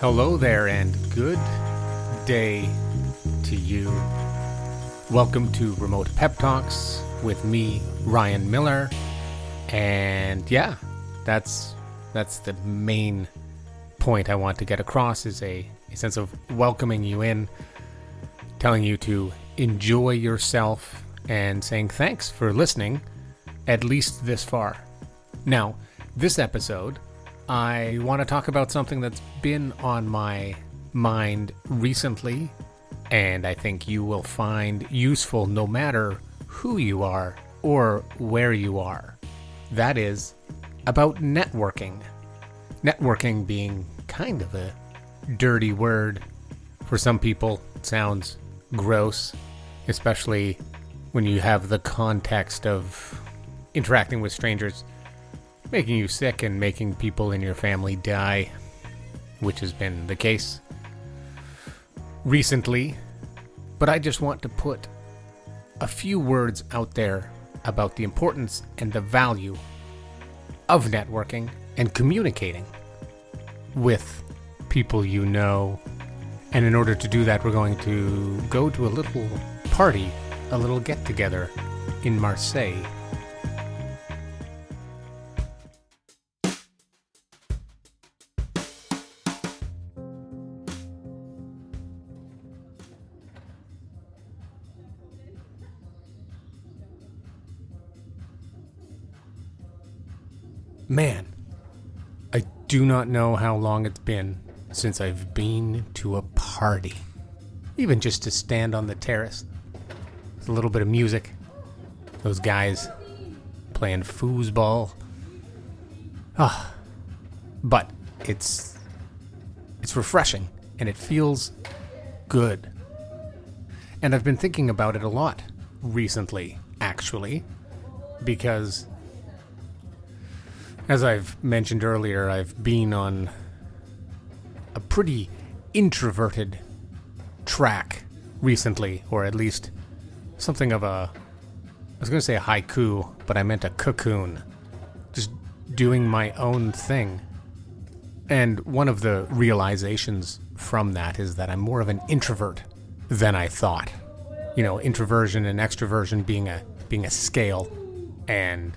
Hello there, and good day to you. Welcome to Remote Pep Talks with me, Ryan Miller. And yeah, that's that's the main point I want to get across is a, a sense of welcoming you in, telling you to enjoy yourself, and saying thanks for listening, at least this far. Now, this episode, I want to talk about something that's been on my mind recently, and I think you will find useful no matter who you are or where you are. That is about networking. Networking being kind of a dirty word. For some people, sounds gross, especially when you have the context of interacting with strangers making you sick and making people in your family die, which has been the case recently. But I just want to put a few words out there about the importance and the value of networking and communicating with people you know. And in order to do that, we're going to go to a little party, a little get together in Marseille. Man, I do not know how long it's been since I've been to a party. Even just to stand on the terrace with a little bit of music. Those guys playing foosball. Ah. But it's it's refreshing and it feels good. And I've been thinking about it a lot recently, actually, because as I've mentioned earlier, I've been on a pretty introverted track recently, or at least something of a. I was going to say a haiku, but I meant a cocoon. Just doing my own thing. And one of the realizations from that is that I'm more of an introvert than I thought. You know, introversion and extroversion being a being a scale and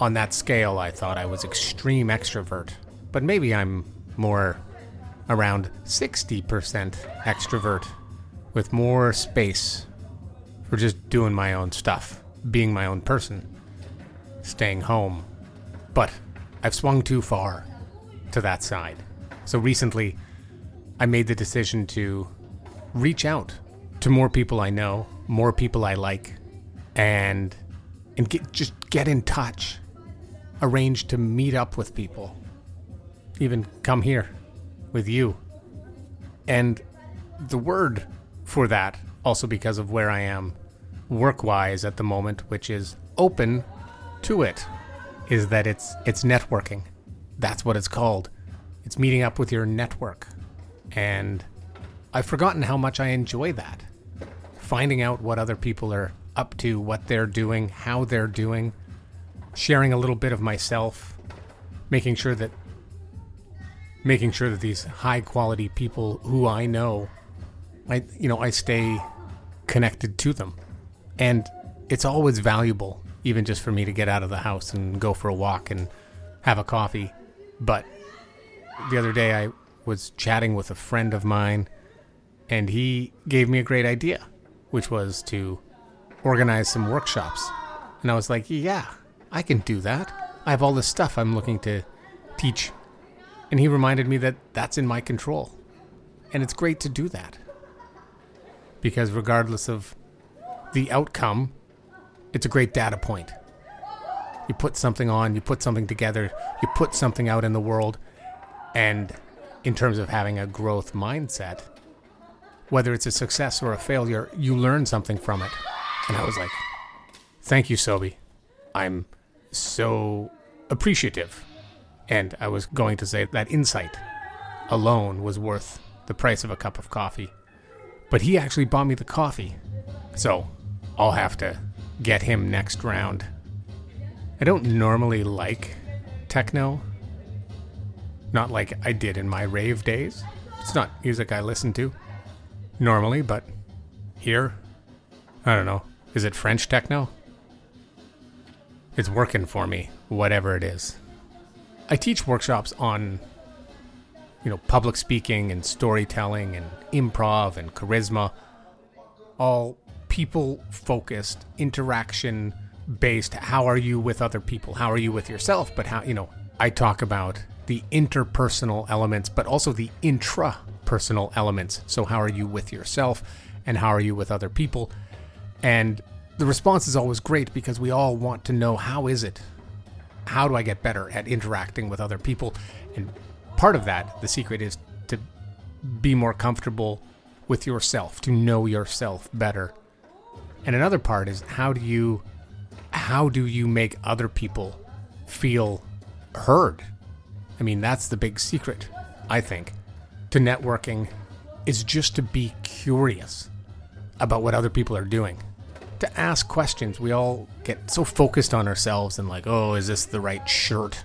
on that scale, I thought I was extreme extrovert, but maybe I'm more around 60% extrovert with more space for just doing my own stuff, being my own person, staying home. But I've swung too far to that side. So recently, I made the decision to reach out to more people I know, more people I like, and and get just get in touch arrange to meet up with people, even come here with you. And the word for that, also because of where I am work wise at the moment, which is open to it, is that it's it's networking. That's what it's called. It's meeting up with your network. And I've forgotten how much I enjoy that. Finding out what other people are up to, what they're doing, how they're doing, sharing a little bit of myself, making sure that making sure that these high quality people who I know, I you know I stay connected to them, and it's always valuable, even just for me to get out of the house and go for a walk and have a coffee. But the other day I was chatting with a friend of mine, and he gave me a great idea, which was to organize some workshops. And I was like, yeah, I can do that. I have all this stuff I'm looking to teach. And he reminded me that that's in my control. And it's great to do that. Because regardless of the outcome, it's a great data point. You put something on, you put something together, you put something out in the world, and in terms of having a growth mindset, whether it's a success or a failure, you learn something from it. And I was like, thank you, Sobi. I'm so appreciative. And I was going to say that insight alone was worth the price of a cup of coffee. But he actually bought me the coffee. So I'll have to get him next round. I don't normally like techno. Not like I did in my rave days. It's not music I listen to normally, but here, I don't know. Is it French techno? It's working for me, whatever it is. I teach workshops on, you know, public speaking and storytelling and improv and charisma, all people focused, interaction based. How are you with other people? How are you with yourself? But how, you know, I talk about the interpersonal elements, but also the intrapersonal elements. So, how are you with yourself and how are you with other people? And the response is always great because we all want to know how is it? How do I get better at interacting with other people? And part of that, the secret is to be more comfortable with yourself, to know yourself better. And another part is how do you how do you make other people feel heard? I mean, that's the big secret, I think, to networking is just to be curious about what other people are doing. To ask questions. We all get so focused on ourselves and like, oh, is this the right shirt?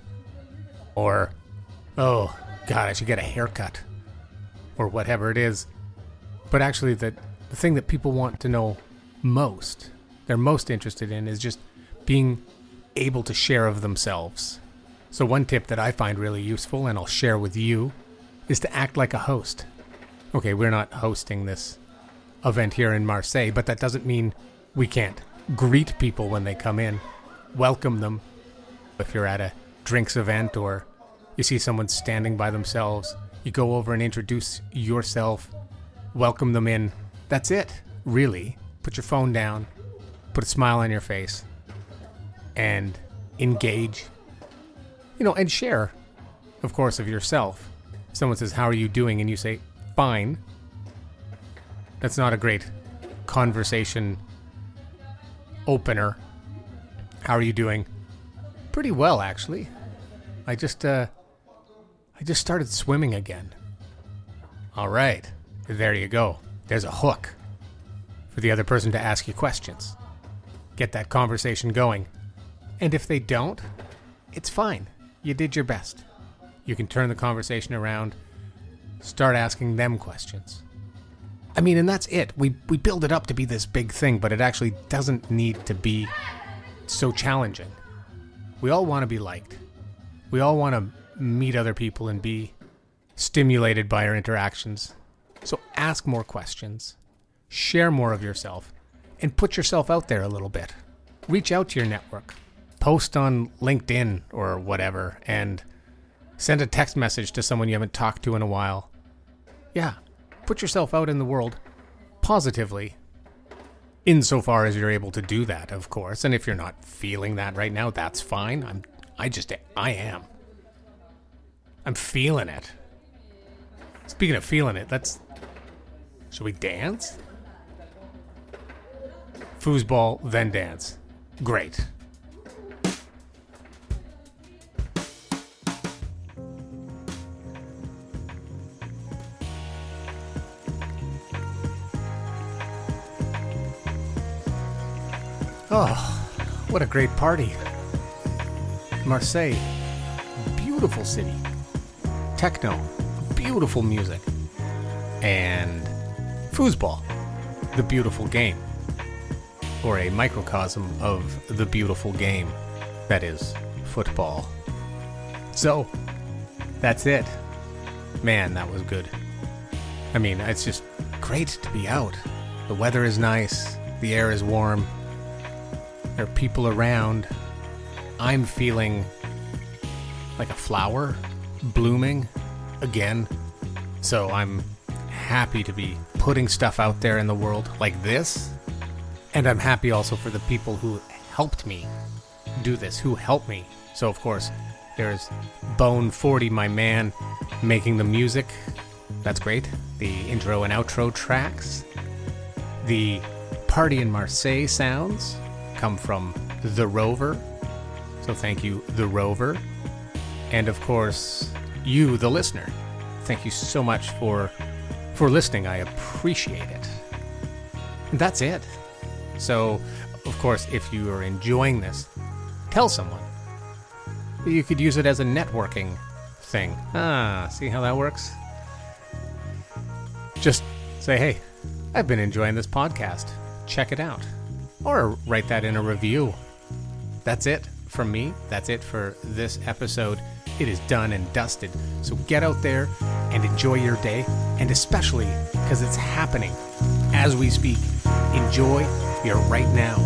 Or, oh, God, I should get a haircut. Or whatever it is. But actually, the, the thing that people want to know most, they're most interested in, is just being able to share of themselves. So, one tip that I find really useful and I'll share with you is to act like a host. Okay, we're not hosting this event here in Marseille, but that doesn't mean we can't greet people when they come in, welcome them. If you're at a drinks event or you see someone standing by themselves, you go over and introduce yourself, welcome them in. That's it, really. Put your phone down, put a smile on your face, and engage you know, and share, of course, of yourself. If someone says, How are you doing? and you say, Fine. That's not a great conversation opener. How are you doing? Pretty well, actually. I just, uh, I just started swimming again. All right. There you go. There's a hook for the other person to ask you questions. Get that conversation going. And if they don't, it's fine you did your best. You can turn the conversation around, start asking them questions. I mean, and that's it. We we build it up to be this big thing, but it actually doesn't need to be so challenging. We all want to be liked. We all want to meet other people and be stimulated by our interactions. So ask more questions, share more of yourself, and put yourself out there a little bit. Reach out to your network post on LinkedIn or whatever and send a text message to someone you haven't talked to in a while. Yeah, put yourself out in the world positively. Insofar as you're able to do that, of course. And if you're not feeling that right now, that's fine. I'm I just I am. I'm feeling it. Speaking of feeling it, let's Should we dance? Foosball, then dance. Great. Oh, what a great party. Marseille, beautiful city. Techno, beautiful music. And foosball, the beautiful game. Or a microcosm of the beautiful game that is football. So, that's it. Man, that was good. I mean, it's just great to be out. The weather is nice, the air is warm, there are people around. I'm feeling like a flower blooming again. So I'm happy to be putting stuff out there in the world like this. And I'm happy also for the people who helped me do this, who helped me. So, of course, there's Bone 40, my man, making the music. That's great. The intro and outro tracks. The Party in Marseille sounds come from The Rover. So thank you, The Rover. And of course, you, the listener. Thank you so much for for listening. I appreciate it. And that's it. So, of course, if you are enjoying this, tell someone. You could use it as a networking thing. Ah, see how that works? Just say, hey, I've been enjoying this podcast. Check it out. Or write that in a review. That's it from me. That's it for this episode. It is done and dusted. So get out there and enjoy your day. And especially because it's happening as we speak, enjoy your right now.